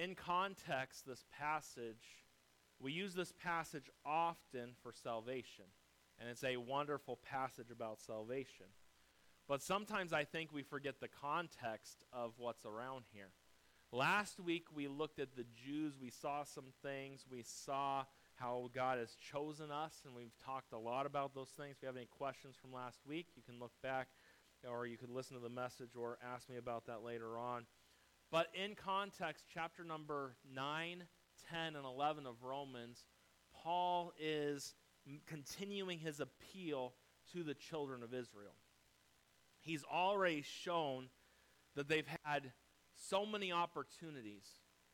in context, this passage, we use this passage often for salvation. And it's a wonderful passage about salvation. But sometimes I think we forget the context of what's around here. Last week we looked at the Jews. We saw some things. We saw how God has chosen us, and we've talked a lot about those things. If you have any questions from last week, you can look back or you could listen to the message or ask me about that later on. But in context, chapter number 9, 10, and 11 of Romans, Paul is continuing his appeal to the children of Israel. He's already shown that they've had so many opportunities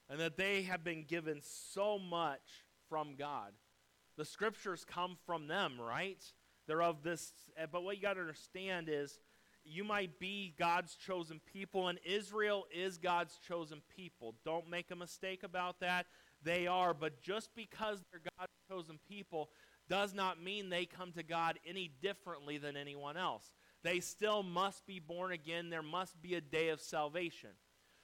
and that they have been given so much from God. The scriptures come from them, right? They're of this, eh, but what you got to understand is you might be God's chosen people, and Israel is God's chosen people. Don't make a mistake about that. They are, but just because they're God's chosen people does not mean they come to God any differently than anyone else. They still must be born again. There must be a day of salvation.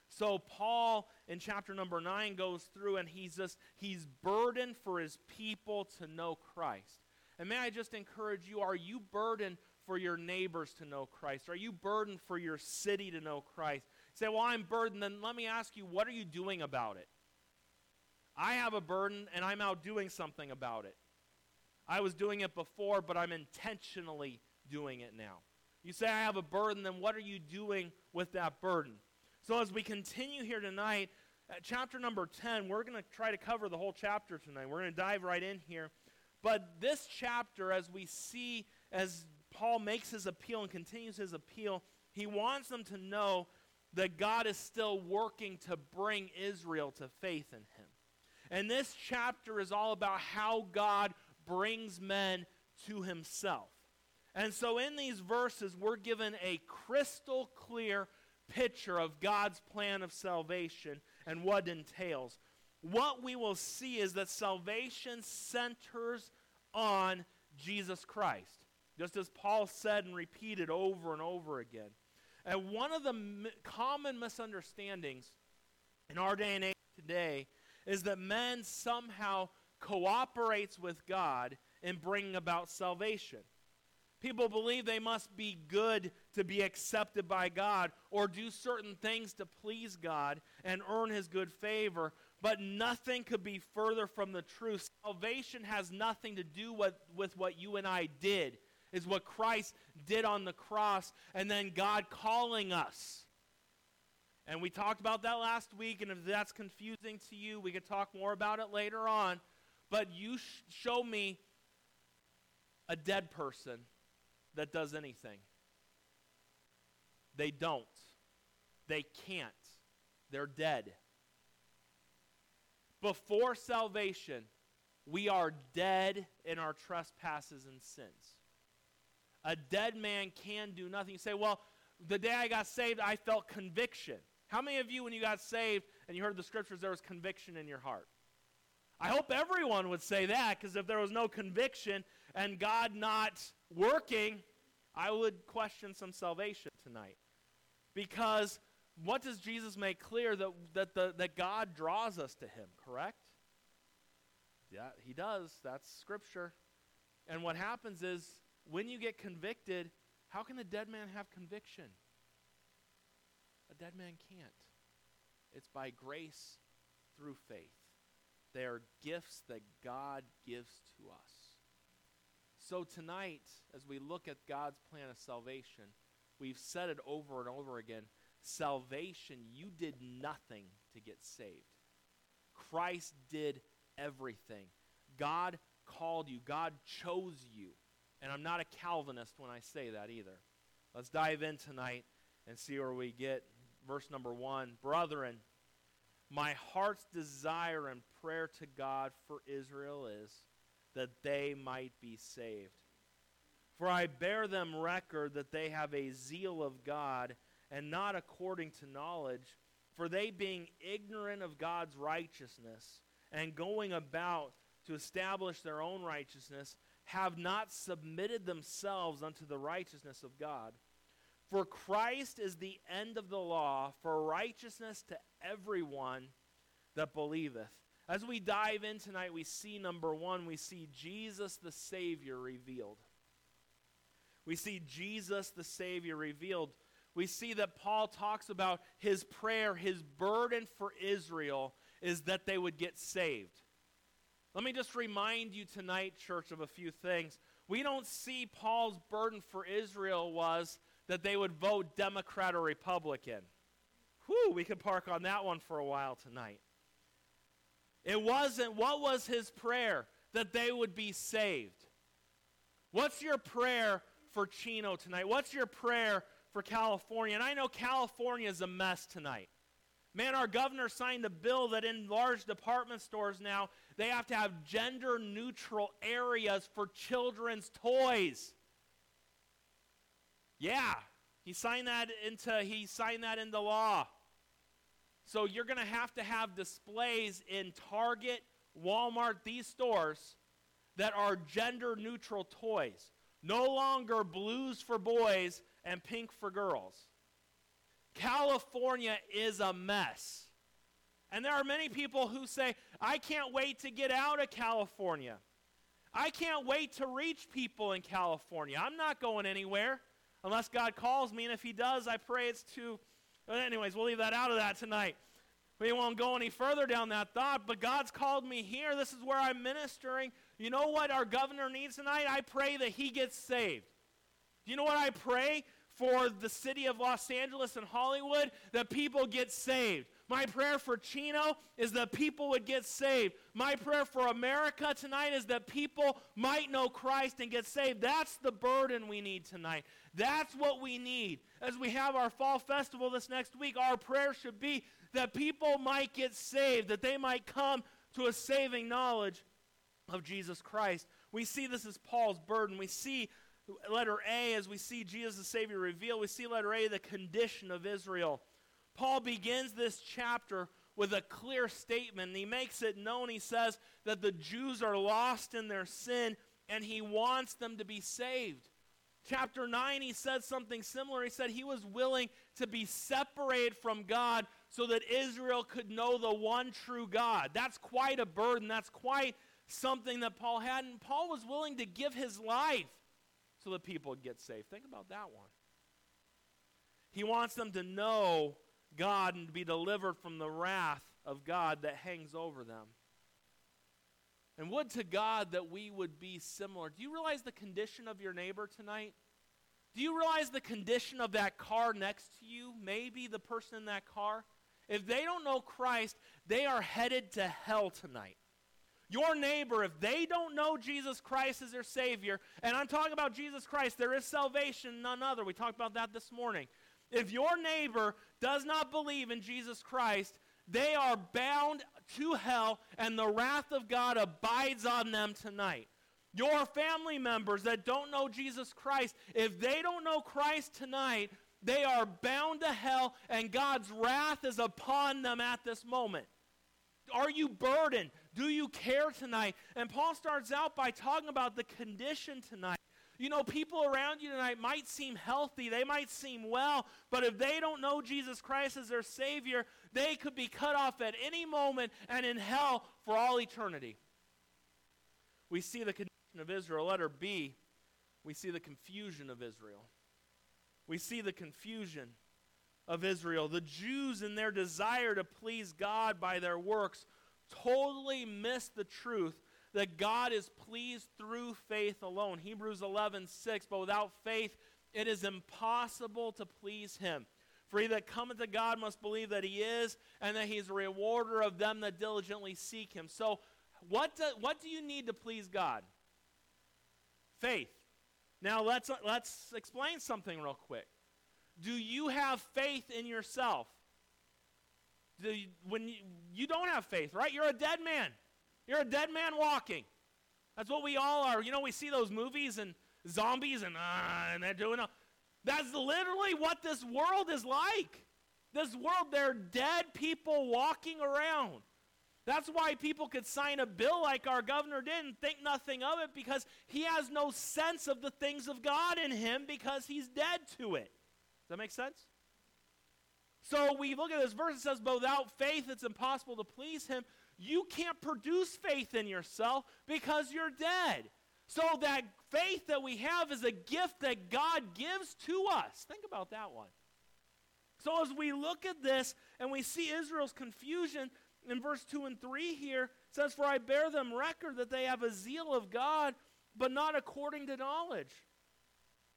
So Paul in chapter number 9 goes through and he's just he's burdened for his people to know Christ. And may I just encourage you, are you burdened for your neighbors to know Christ? Are you burdened for your city to know Christ? say, well, I'm burdened. Then let me ask you, what are you doing about it? I have a burden and I'm out doing something about it. I was doing it before, but I'm intentionally doing it now. You say, I have a burden, then what are you doing with that burden? So, as we continue here tonight, at chapter number 10, we're going to try to cover the whole chapter tonight. We're going to dive right in here. But this chapter, as we see, as Paul makes his appeal and continues his appeal, he wants them to know that God is still working to bring Israel to faith in him. And this chapter is all about how God brings men to himself. And so in these verses, we're given a crystal clear picture of God's plan of salvation and what entails. What we will see is that salvation centers on Jesus Christ, just as Paul said and repeated over and over again. And one of the m- common misunderstandings in our day and age today is that man somehow cooperates with God in bringing about salvation. People believe they must be good to be accepted by God or do certain things to please God and earn his good favor, but nothing could be further from the truth. Salvation has nothing to do with, with what you and I did, is what Christ did on the cross, and then God calling us. And we talked about that last week, and if that's confusing to you, we could talk more about it later on. But you sh- show me a dead person that does anything. They don't. They can't. They're dead. Before salvation, we are dead in our trespasses and sins. A dead man can do nothing. You say, well, the day I got saved, I felt conviction. How many of you, when you got saved and you heard the scriptures, there was conviction in your heart? I hope everyone would say that because if there was no conviction and God not working, I would question some salvation tonight. Because what does Jesus make clear? That, that, the, that God draws us to him, correct? Yeah, he does. That's scripture. And what happens is when you get convicted, how can a dead man have conviction? A dead man can't. It's by grace through faith. They are gifts that God gives to us. So tonight, as we look at God's plan of salvation, we've said it over and over again salvation, you did nothing to get saved. Christ did everything. God called you, God chose you. And I'm not a Calvinist when I say that either. Let's dive in tonight and see where we get. Verse number one Brethren, my heart's desire and prayer to God for Israel is that they might be saved. For I bear them record that they have a zeal of God, and not according to knowledge, for they being ignorant of God's righteousness, and going about to establish their own righteousness, have not submitted themselves unto the righteousness of God. For Christ is the end of the law for righteousness to everyone that believeth. As we dive in tonight, we see number one, we see Jesus the Savior revealed. We see Jesus the Savior revealed. We see that Paul talks about his prayer, his burden for Israel is that they would get saved. Let me just remind you tonight, church, of a few things. We don't see Paul's burden for Israel was that they would vote Democrat or Republican. Whew, we could park on that one for a while tonight. It wasn't, what was his prayer? That they would be saved. What's your prayer for Chino tonight? What's your prayer for California? And I know California is a mess tonight. Man, our governor signed a bill that in large department stores now, they have to have gender neutral areas for children's toys. Yeah, he signed that into he signed that into law. So you're going to have to have displays in Target, Walmart, these stores that are gender neutral toys. No longer blues for boys and pink for girls. California is a mess. And there are many people who say, I can't wait to get out of California. I can't wait to reach people in California. I'm not going anywhere unless God calls me. And if He does, I pray it's to. Anyways, we'll leave that out of that tonight. We won't go any further down that thought, but God's called me here. This is where I'm ministering. You know what our governor needs tonight? I pray that he gets saved. Do you know what I pray? For the city of Los Angeles and Hollywood that people get saved. My prayer for Chino is that people would get saved. My prayer for America tonight is that people might know Christ and get saved. That's the burden we need tonight. That's what we need. As we have our fall festival this next week, our prayer should be that people might get saved, that they might come to a saving knowledge of Jesus Christ. We see this as Paul's burden. We see letter A, as we see Jesus the Savior revealed, we see letter A, the condition of Israel. Paul begins this chapter with a clear statement. He makes it known. He says that the Jews are lost in their sin and he wants them to be saved. Chapter 9, he said something similar. He said he was willing to be separated from God so that Israel could know the one true God. That's quite a burden. That's quite something that Paul had. And Paul was willing to give his life so that people would get saved. Think about that one. He wants them to know God and to be delivered from the wrath of God that hangs over them. And would to God that we would be similar. Do you realize the condition of your neighbor tonight? Do you realize the condition of that car next to you? Maybe the person in that car? If they don't know Christ, they are headed to hell tonight. Your neighbor, if they don't know Jesus Christ as their Savior, and I'm talking about Jesus Christ, there is salvation, none other. We talked about that this morning. If your neighbor does not believe in Jesus Christ, they are bound to hell, and the wrath of God abides on them tonight. Your family members that don't know Jesus Christ, if they don't know Christ tonight, they are bound to hell, and God's wrath is upon them at this moment. Are you burdened? Do you care tonight? And Paul starts out by talking about the condition tonight. You know, people around you tonight might seem healthy, they might seem well, but if they don't know Jesus Christ as their Savior, they could be cut off at any moment and in hell for all eternity. We see the condition of Israel. Letter B, we see the confusion of Israel. We see the confusion of Israel. The Jews, in their desire to please God by their works, totally miss the truth that God is pleased through faith alone. Hebrews 11, 6. But without faith, it is impossible to please him. For he that cometh to God must believe that he is, and that he is a rewarder of them that diligently seek him. So, what do, what do you need to please God? Faith. Now, let's, let's explain something real quick. Do you have faith in yourself? When you, you don't have faith, right? You're a dead man. You're a dead man walking. That's what we all are. You know, we see those movies and zombies and uh, and they're doing. That's literally what this world is like. This world, they're dead people walking around. That's why people could sign a bill like our governor did and think nothing of it because he has no sense of the things of God in him because he's dead to it. Does that make sense? So we look at this verse, it says, But without faith, it's impossible to please him. You can't produce faith in yourself because you're dead. So that faith that we have is a gift that God gives to us. Think about that one. So as we look at this and we see Israel's confusion in verse 2 and 3 here, says, For I bear them record that they have a zeal of God, but not according to knowledge.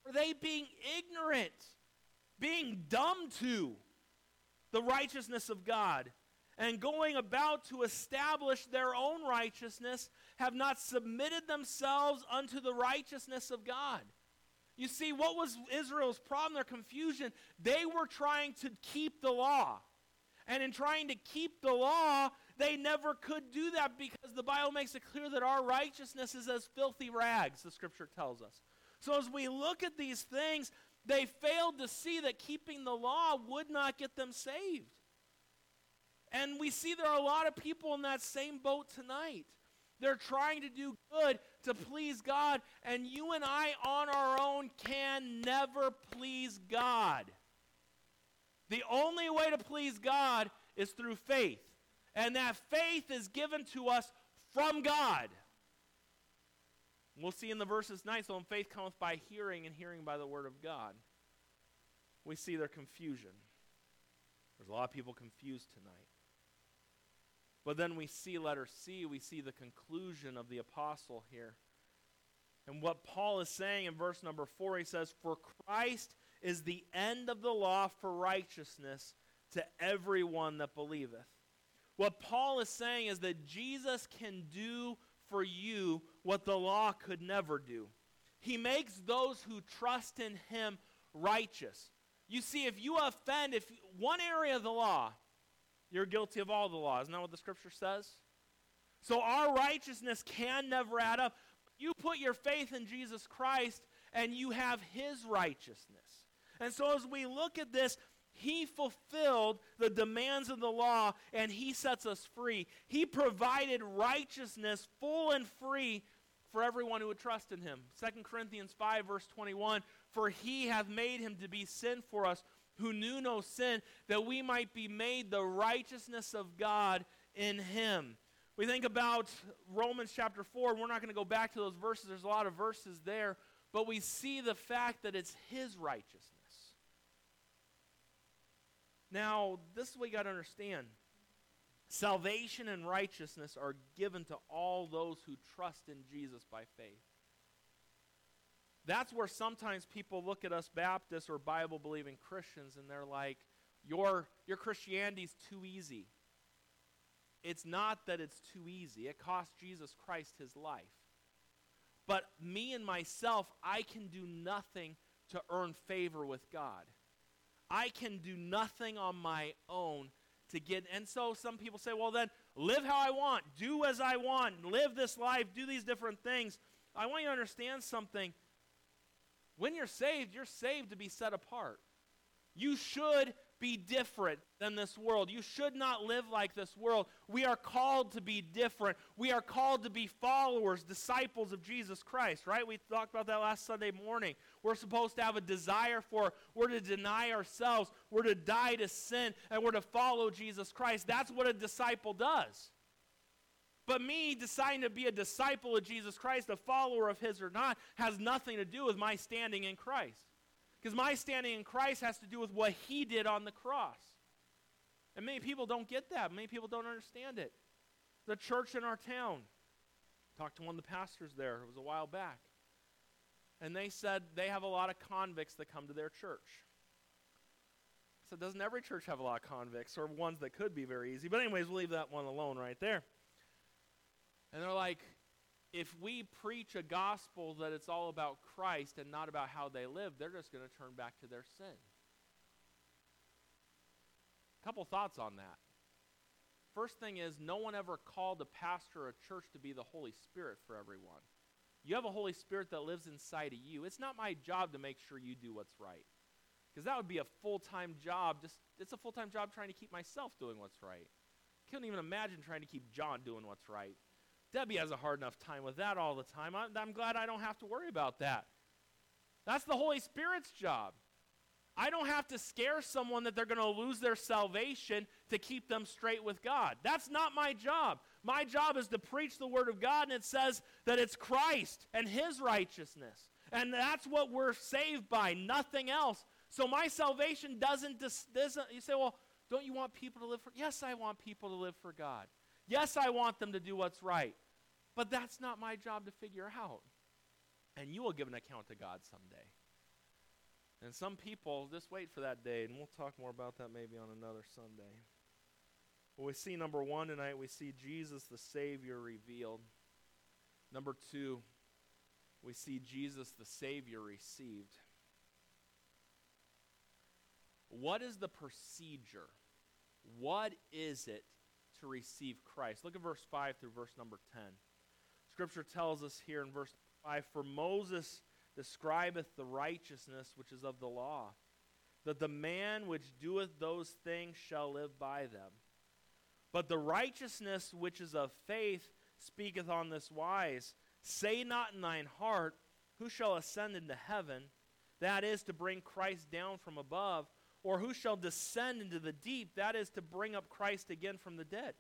For they being ignorant, being dumb to the righteousness of God, and going about to establish their own righteousness, have not submitted themselves unto the righteousness of God. You see, what was Israel's problem, their confusion? They were trying to keep the law. And in trying to keep the law, they never could do that because the Bible makes it clear that our righteousness is as filthy rags, the scripture tells us. So as we look at these things, they failed to see that keeping the law would not get them saved. And we see there are a lot of people in that same boat tonight. They're trying to do good to please God, and you and I on our own can never please God. The only way to please God is through faith, and that faith is given to us from God. We'll see in the verses 9 so when faith cometh by hearing, and hearing by the word of God. We see their confusion. There's a lot of people confused tonight. But then we see letter C, we see the conclusion of the apostle here. And what Paul is saying in verse number 4, he says, For Christ is the end of the law for righteousness to everyone that believeth. What Paul is saying is that Jesus can do for you what the law could never do. He makes those who trust in him righteous. You see, if you offend, if one area of the law, you're guilty of all the law. Isn't that what the scripture says? So our righteousness can never add up. You put your faith in Jesus Christ and you have his righteousness. And so as we look at this, he fulfilled the demands of the law and he sets us free. He provided righteousness full and free for everyone who would trust in him. 2 Corinthians 5, verse 21 For he hath made him to be sin for us who knew no sin, that we might be made the righteousness of God in him. We think about Romans chapter 4, we're not going to go back to those verses, there's a lot of verses there, but we see the fact that it's his righteousness. Now, this is what you got to understand. Salvation and righteousness are given to all those who trust in Jesus by faith. That's where sometimes people look at us Baptists or Bible believing Christians and they're like, your, your Christianity's too easy. It's not that it's too easy, it cost Jesus Christ his life. But me and myself, I can do nothing to earn favor with God. I can do nothing on my own to get. And so some people say, well, then live how I want, do as I want, live this life, do these different things. I want you to understand something. When you're saved, you're saved to be set apart. You should be different than this world. You should not live like this world. We are called to be different. We are called to be followers, disciples of Jesus Christ, right? We talked about that last Sunday morning. We're supposed to have a desire for, we're to deny ourselves, we're to die to sin, and we're to follow Jesus Christ. That's what a disciple does. But me deciding to be a disciple of Jesus Christ, a follower of His or not, has nothing to do with my standing in Christ. Because my standing in Christ has to do with what He did on the cross. And many people don't get that. Many people don't understand it. The church in our town, talked to one of the pastors there, it was a while back. And they said they have a lot of convicts that come to their church. So doesn't every church have a lot of convicts or ones that could be very easy? But anyways, we'll leave that one alone right there. And they're like, if we preach a gospel that it's all about Christ and not about how they live, they're just going to turn back to their sin. A couple thoughts on that. First thing is, no one ever called a pastor or a church to be the Holy Spirit for everyone. You have a Holy Spirit that lives inside of you. It's not my job to make sure you do what's right. Because that would be a full time job. Just it's a full time job trying to keep myself doing what's right. Couldn't even imagine trying to keep John doing what's right. Debbie has a hard enough time with that all the time. I'm, I'm glad I don't have to worry about that. That's the Holy Spirit's job. I don't have to scare someone that they're going to lose their salvation to keep them straight with God. That's not my job. My job is to preach the Word of God, and it says that it's Christ and His righteousness. And that's what we're saved by, nothing else. So my salvation doesn't, doesn't you say, well, don't you want people to live for? Yes, I want people to live for God. Yes, I want them to do what's right. But that's not my job to figure out. And you will give an account to God someday. And some people just wait for that day, and we'll talk more about that maybe on another Sunday. Well, we see number one tonight, we see Jesus the Savior revealed. Number two, we see Jesus the Savior received. What is the procedure? What is it to receive Christ? Look at verse 5 through verse number 10. Scripture tells us here in verse 5 For Moses describeth the righteousness which is of the law, that the man which doeth those things shall live by them. But the righteousness which is of faith speaketh on this wise Say not in thine heart, Who shall ascend into heaven? That is to bring Christ down from above. Or who shall descend into the deep? That is to bring up Christ again from the dead.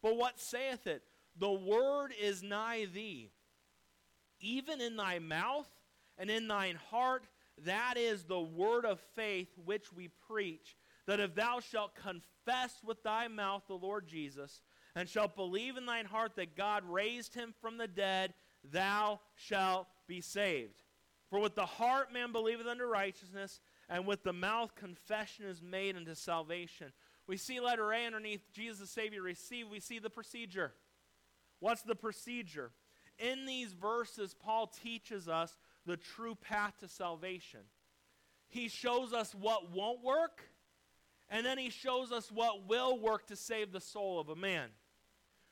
But what saith it? The word is nigh thee, even in thy mouth and in thine heart. That is the word of faith which we preach. That if thou shalt confess with thy mouth the Lord Jesus, and shalt believe in thine heart that God raised him from the dead, thou shalt be saved. For with the heart man believeth unto righteousness, and with the mouth confession is made unto salvation. We see letter A underneath Jesus the Savior receive. We see the procedure. What's the procedure? In these verses, Paul teaches us the true path to salvation. He shows us what won't work, and then he shows us what will work to save the soul of a man.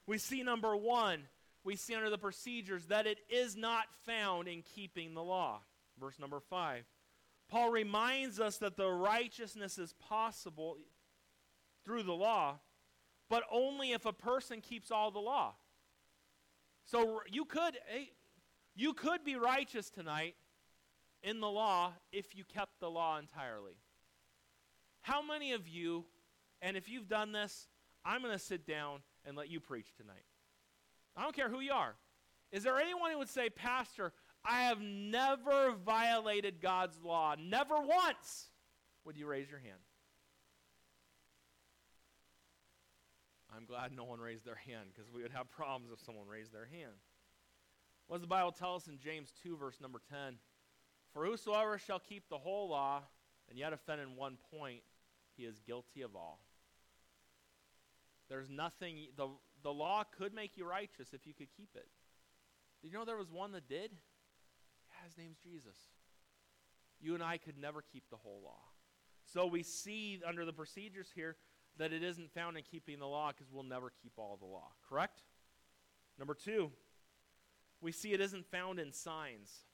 We see number one, we see under the procedures that it is not found in keeping the law. Verse number five. Paul reminds us that the righteousness is possible through the law, but only if a person keeps all the law. So you could eh, you could be righteous tonight in the law if you kept the law entirely. How many of you and if you've done this, I'm going to sit down and let you preach tonight. I don't care who you are. Is there anyone who would say, Pastor, I have never violated God's law, never once? Would you raise your hand? I'm glad no one raised their hand because we would have problems if someone raised their hand. What does the Bible tell us in James 2, verse number 10? For whosoever shall keep the whole law and yet offend in one point, he is guilty of all. There's nothing, the, the law could make you righteous if you could keep it. Did you know there was one that did? His name's Jesus. You and I could never keep the whole law. So we see under the procedures here that it isn't found in keeping the law because we'll never keep all the law. Correct? Number two, we see it isn't found in signs.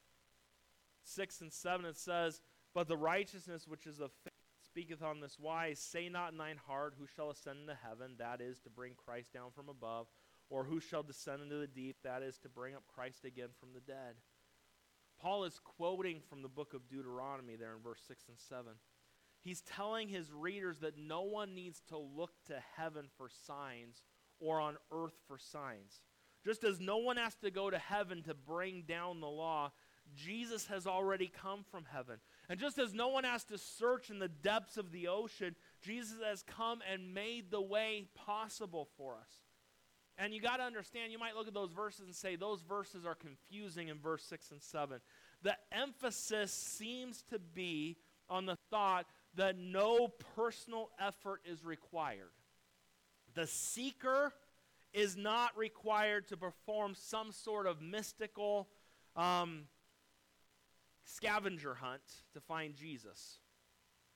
Six and seven it says, But the righteousness which is of faith speaketh on this wise Say not in thine heart, Who shall ascend into heaven? That is to bring Christ down from above. Or who shall descend into the deep? That is to bring up Christ again from the dead. Paul is quoting from the book of Deuteronomy there in verse 6 and 7. He's telling his readers that no one needs to look to heaven for signs or on earth for signs. Just as no one has to go to heaven to bring down the law, Jesus has already come from heaven. And just as no one has to search in the depths of the ocean, Jesus has come and made the way possible for us. And you got to understand, you might look at those verses and say those verses are confusing in verse 6 and 7. The emphasis seems to be on the thought that no personal effort is required. The seeker is not required to perform some sort of mystical um, scavenger hunt to find Jesus.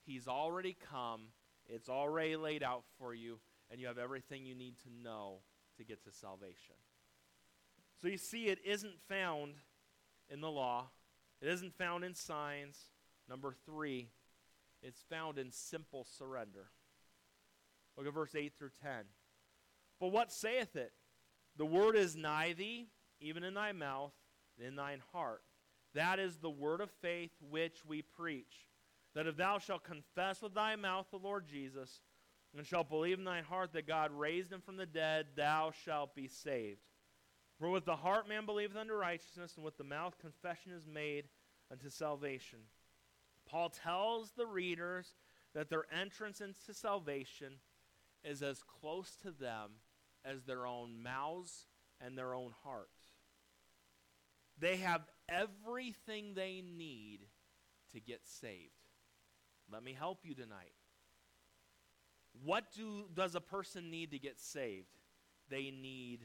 He's already come, it's already laid out for you, and you have everything you need to know to get to salvation. So you see, it isn't found in the law, it isn't found in signs. Number three, it's found in simple surrender. Look at verse 8 through 10. But what saith it? The word is nigh thee, even in thy mouth, in thine heart. That is the word of faith which we preach. that if thou shalt confess with thy mouth the Lord Jesus, and shalt believe in thine heart that God raised him from the dead, thou shalt be saved. For with the heart man believeth unto righteousness, and with the mouth confession is made unto salvation. Paul tells the readers that their entrance into salvation is as close to them as their own mouths and their own heart. They have everything they need to get saved. Let me help you tonight. What do, does a person need to get saved? They need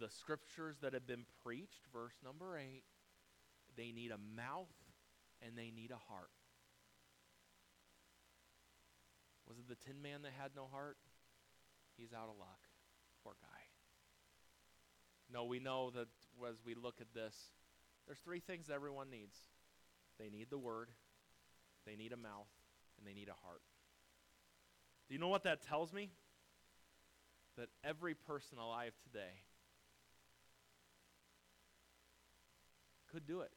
the scriptures that have been preached, verse number 8. They need a mouth and they need a heart. Was it the tin man that had no heart? He's out of luck. Poor guy. No, we know that as we look at this, there's three things everyone needs they need the word, they need a mouth, and they need a heart. Do you know what that tells me? That every person alive today could do it.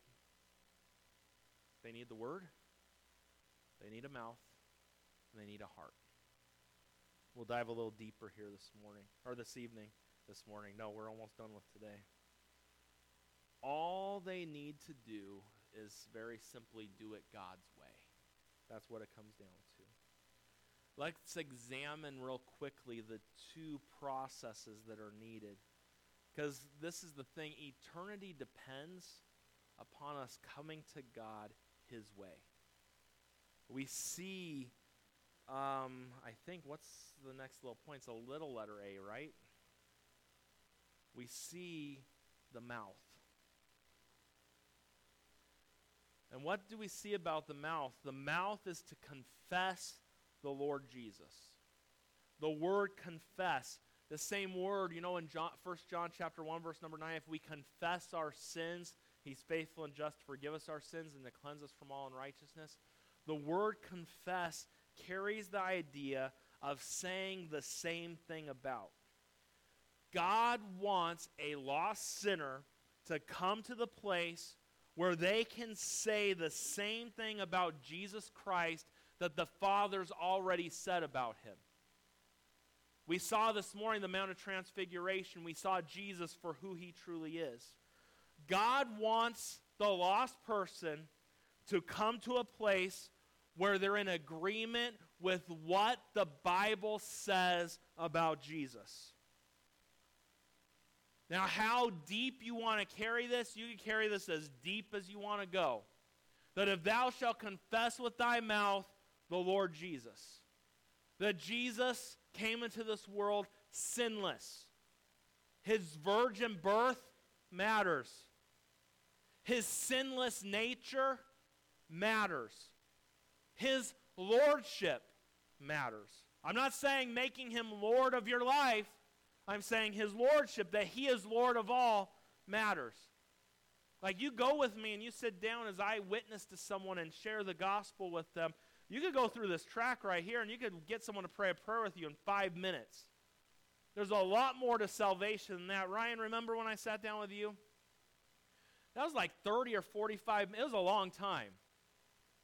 They need the word, they need a mouth, and they need a heart. We'll dive a little deeper here this morning, or this evening, this morning. No, we're almost done with today. All they need to do is very simply do it God's way. That's what it comes down to. Let's examine real quickly the two processes that are needed. Because this is the thing eternity depends upon us coming to God His way. We see, um, I think, what's the next little point? It's a little letter A, right? We see the mouth. And what do we see about the mouth? The mouth is to confess the Lord Jesus. The word confess, the same word, you know, in John, 1 John chapter 1, verse number 9, if we confess our sins, he's faithful and just to forgive us our sins and to cleanse us from all unrighteousness. The word confess carries the idea of saying the same thing about. God wants a lost sinner to come to the place where they can say the same thing about Jesus Christ that the Father's already said about him. We saw this morning the Mount of Transfiguration. We saw Jesus for who he truly is. God wants the lost person to come to a place where they're in agreement with what the Bible says about Jesus. Now, how deep you want to carry this, you can carry this as deep as you want to go. That if thou shalt confess with thy mouth the Lord Jesus, that Jesus came into this world sinless, his virgin birth matters, his sinless nature matters, his lordship matters. I'm not saying making him Lord of your life I'm saying his lordship, that he is Lord of all, matters. Like you go with me and you sit down as I witness to someone and share the gospel with them. You could go through this track right here and you could get someone to pray a prayer with you in five minutes. There's a lot more to salvation than that. Ryan, remember when I sat down with you? That was like 30 or 45. It was a long time.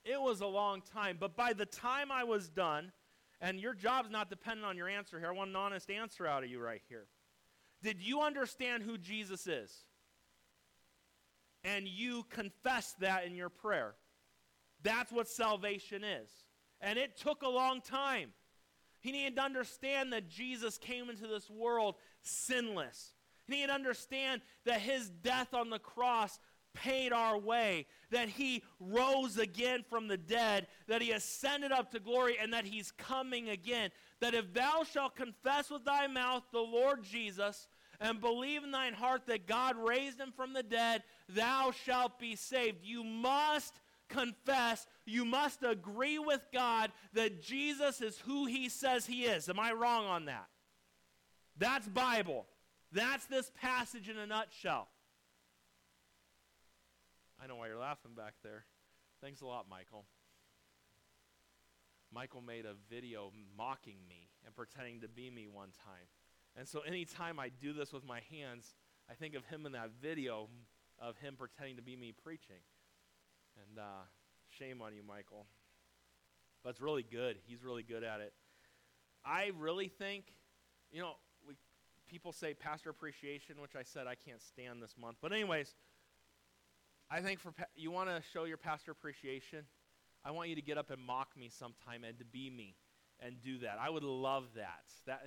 It was a long time. But by the time I was done, and your job's not dependent on your answer here. I want an honest answer out of you right here. Did you understand who Jesus is? And you confess that in your prayer. That's what salvation is. And it took a long time. He needed to understand that Jesus came into this world sinless. He needed to understand that his death on the cross paid our way, that he rose again from the dead, that he ascended up to glory, and that he's coming again. That if thou shalt confess with thy mouth the Lord Jesus, and believe in thine heart that God raised him from the dead, thou shalt be saved. You must confess, you must agree with God that Jesus is who he says he is. Am I wrong on that? That's Bible. That's this passage in a nutshell. I know why you're laughing back there. Thanks a lot, Michael. Michael made a video mocking me and pretending to be me one time. And so anytime I do this with my hands, I think of him in that video of him pretending to be me preaching. And uh, shame on you, Michael. but it's really good. He's really good at it. I really think, you know, we, people say pastor appreciation, which I said I can't stand this month. But, anyways, I think for pa- you want to show your pastor appreciation, I want you to get up and mock me sometime and to be me and do that. I would love that. That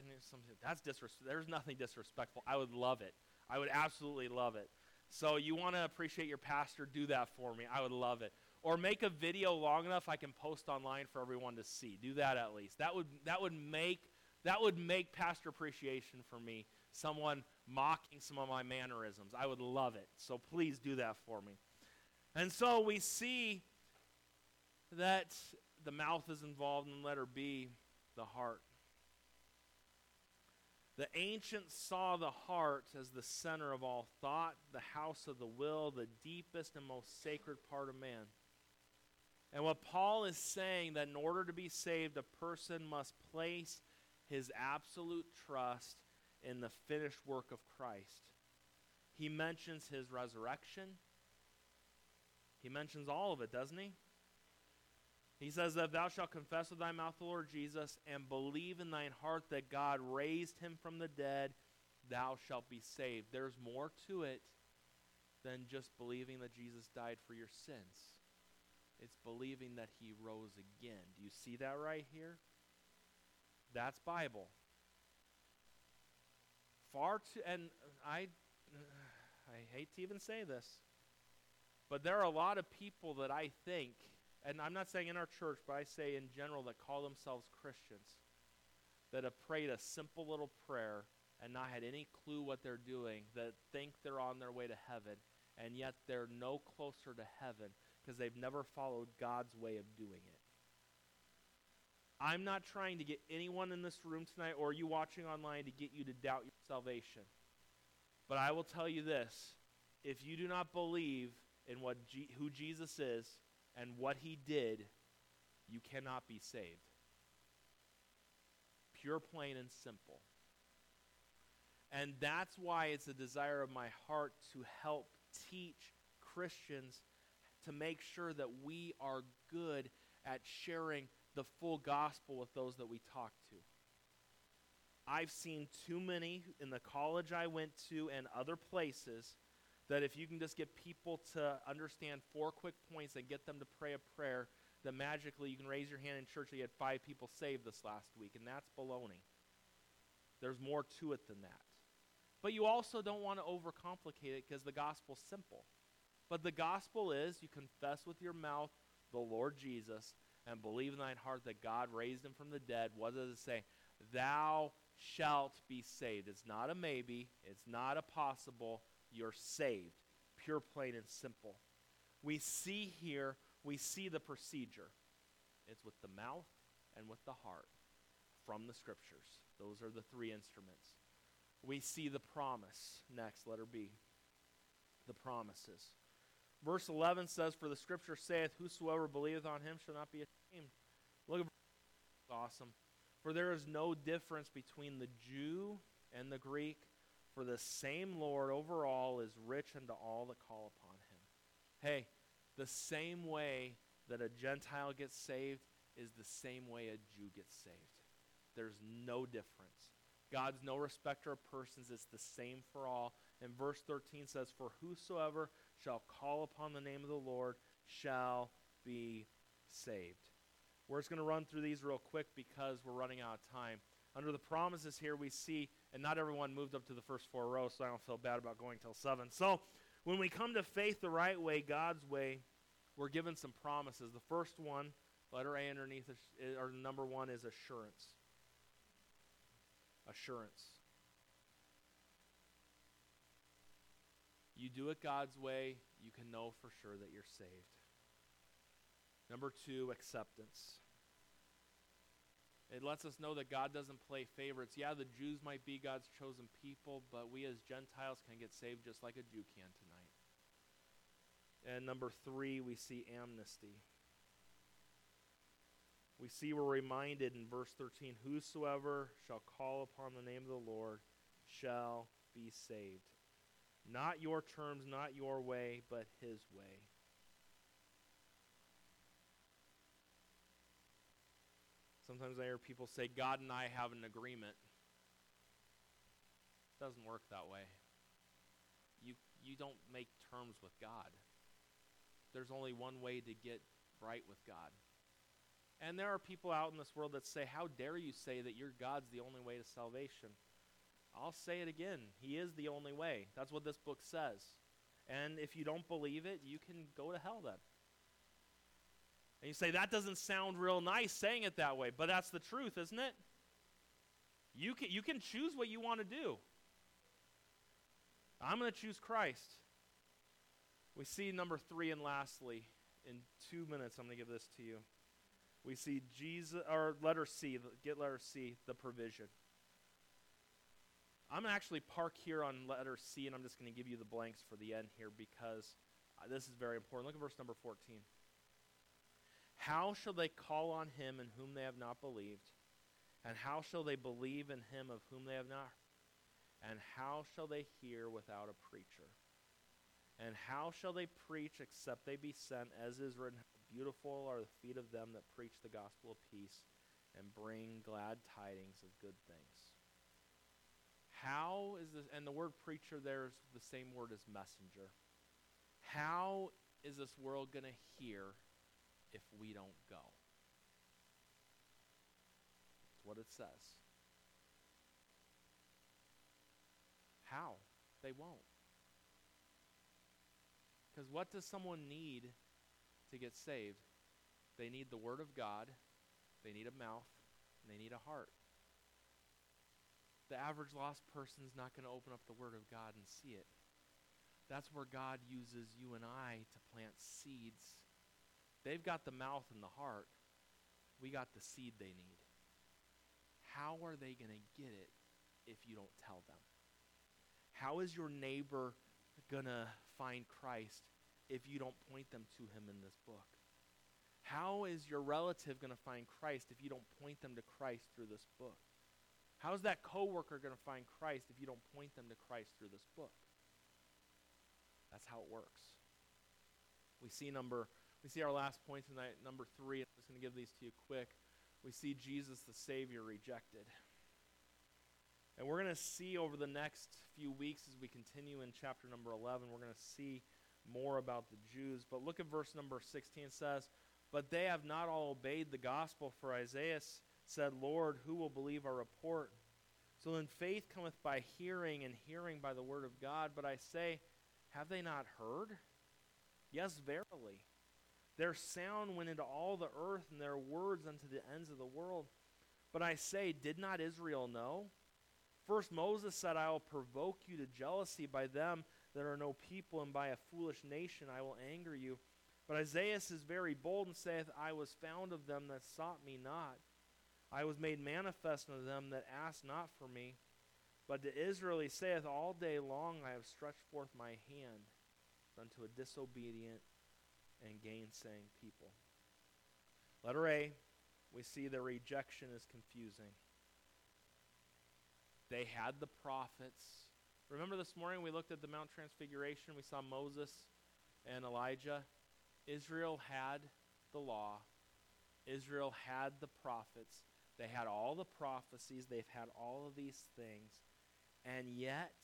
that's disres- There's nothing disrespectful. I would love it. I would absolutely love it. So you want to appreciate your pastor? Do that for me. I would love it. Or make a video long enough I can post online for everyone to see. Do that at least. That would that would make that would make pastor appreciation for me. Someone mocking some of my mannerisms. I would love it. So please do that for me. And so we see that the mouth is involved in letter B, the heart. The ancients saw the heart as the center of all thought, the house of the will, the deepest and most sacred part of man. And what Paul is saying that in order to be saved, a person must place his absolute trust in the finished work of Christ. He mentions his resurrection. He mentions all of it, doesn't he? He says that thou shalt confess with thy mouth the Lord Jesus and believe in thine heart that God raised him from the dead, thou shalt be saved. There's more to it than just believing that Jesus died for your sins. It's believing that he rose again. Do you see that right here? That's Bible. Far too, and I, I hate to even say this, but there are a lot of people that I think and I'm not saying in our church, but I say in general that call themselves Christians, that have prayed a simple little prayer and not had any clue what they're doing, that think they're on their way to heaven, and yet they're no closer to heaven because they've never followed God's way of doing it. I'm not trying to get anyone in this room tonight or you watching online to get you to doubt your salvation. But I will tell you this if you do not believe in what G- who Jesus is, and what he did, you cannot be saved. Pure, plain, and simple. And that's why it's a desire of my heart to help teach Christians to make sure that we are good at sharing the full gospel with those that we talk to. I've seen too many in the college I went to and other places that if you can just get people to understand four quick points and get them to pray a prayer, that magically you can raise your hand in church that you had five people saved this last week, and that's baloney. There's more to it than that. But you also don't want to overcomplicate it because the gospel's simple. But the gospel is you confess with your mouth the Lord Jesus and believe in thine heart that God raised him from the dead. What does it say? Thou shalt be saved. It's not a maybe, it's not a possible, you're saved. Pure, plain, and simple. We see here, we see the procedure. It's with the mouth and with the heart from the scriptures. Those are the three instruments. We see the promise. Next, letter B. The promises. Verse 11 says, For the scripture saith, Whosoever believeth on him shall not be ashamed. Look at awesome. For there is no difference between the Jew and the Greek, for the same Lord over all is rich unto all that call upon him. Hey, the same way that a Gentile gets saved is the same way a Jew gets saved. There's no difference. God's no respecter of persons. It's the same for all. And verse 13 says, For whosoever shall call upon the name of the Lord shall be saved. We're just going to run through these real quick because we're running out of time. Under the promises here, we see, and not everyone moved up to the first four rows, so I don't feel bad about going till seven. So, when we come to faith the right way, God's way, we're given some promises. The first one, letter A underneath, or number one, is assurance. Assurance. You do it God's way, you can know for sure that you're saved. Number two, acceptance. It lets us know that God doesn't play favorites. Yeah, the Jews might be God's chosen people, but we as Gentiles can get saved just like a Jew can tonight. And number three, we see amnesty. We see we're reminded in verse 13 Whosoever shall call upon the name of the Lord shall be saved. Not your terms, not your way, but his way. Sometimes I hear people say, God and I have an agreement. It doesn't work that way. You, you don't make terms with God. There's only one way to get right with God. And there are people out in this world that say, How dare you say that your God's the only way to salvation? I'll say it again. He is the only way. That's what this book says. And if you don't believe it, you can go to hell then. And you say, That doesn't sound real nice saying it that way, but that's the truth, isn't it? You can, you can choose what you want to do. I'm going to choose Christ. We see number three, and lastly, in two minutes, I'm going to give this to you. We see Jesus, or letter C, get letter C, the provision. I'm going to actually park here on letter C, and I'm just going to give you the blanks for the end here because uh, this is very important. Look at verse number 14. How shall they call on him in whom they have not believed? And how shall they believe in him of whom they have not? And how shall they hear without a preacher? And how shall they preach except they be sent, as is written, Beautiful are the feet of them that preach the gospel of peace and bring glad tidings of good things. How is this, and the word preacher there is the same word as messenger. How is this world going to hear if we don't go? That's what it says. How? They won't. Because what does someone need to get saved, they need the Word of God, they need a mouth, and they need a heart. The average lost person is not going to open up the Word of God and see it. That's where God uses you and I to plant seeds. They've got the mouth and the heart. We got the seed they need. How are they going to get it if you don't tell them? How is your neighbor going to find Christ if you don't point them to him in this book? How is your relative going to find Christ if you don't point them to Christ through this book? How is that coworker going to find Christ if you don't point them to Christ through this book? That's how it works. We see number we see our last point tonight, number 3. I'm just going to give these to you quick. We see Jesus the Savior rejected. And we're going to see over the next few weeks as we continue in chapter number 11, we're going to see more about the Jews. But look at verse number 16 it says, But they have not all obeyed the gospel, for Isaiah said, Lord, who will believe our report? So then faith cometh by hearing, and hearing by the word of God. But I say, have they not heard? Yes, verily. Their sound went into all the earth, and their words unto the ends of the world. But I say, did not Israel know? First Moses said, I will provoke you to jealousy by them that are no people, and by a foolish nation I will anger you. But Isaiah is very bold and saith, I was found of them that sought me not. I was made manifest unto them that asked not for me. But to Israel he saith, All day long I have stretched forth my hand unto a disobedient and gainsaying people. Letter A, we see the rejection is confusing. They had the prophets Remember this morning we looked at the Mount Transfiguration, we saw Moses and Elijah. Israel had the law, Israel had the prophets, they had all the prophecies, they've had all of these things, and yet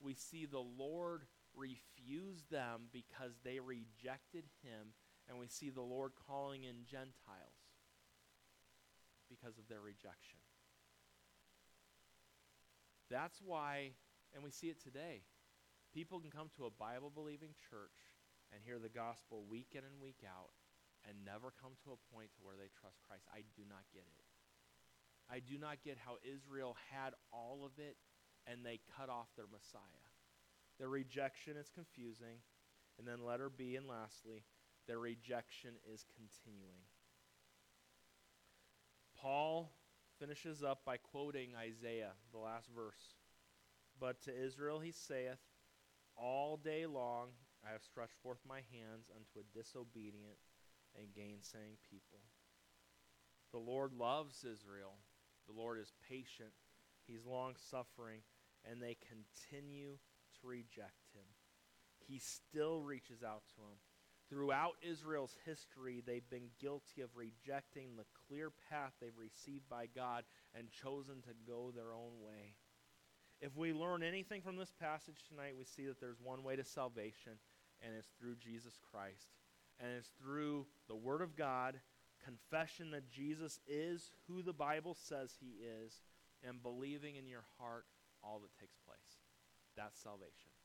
we see the Lord refuse them because they rejected him, and we see the Lord calling in Gentiles because of their rejection. That's why and we see it today. People can come to a Bible believing church and hear the gospel week in and week out and never come to a point to where they trust Christ. I do not get it. I do not get how Israel had all of it and they cut off their Messiah. Their rejection is confusing. And then letter B, and lastly, their rejection is continuing. Paul finishes up by quoting Isaiah, the last verse. But to Israel he saith, All day long I have stretched forth my hands unto a disobedient and gainsaying people. The Lord loves Israel. The Lord is patient. He's long suffering, and they continue reject him. He still reaches out to them. Throughout Israel's history, they've been guilty of rejecting the clear path they've received by God and chosen to go their own way. If we learn anything from this passage tonight, we see that there's one way to salvation, and it's through Jesus Christ. And it's through the Word of God, confession that Jesus is who the Bible says he is, and believing in your heart all that takes place. That's salvation.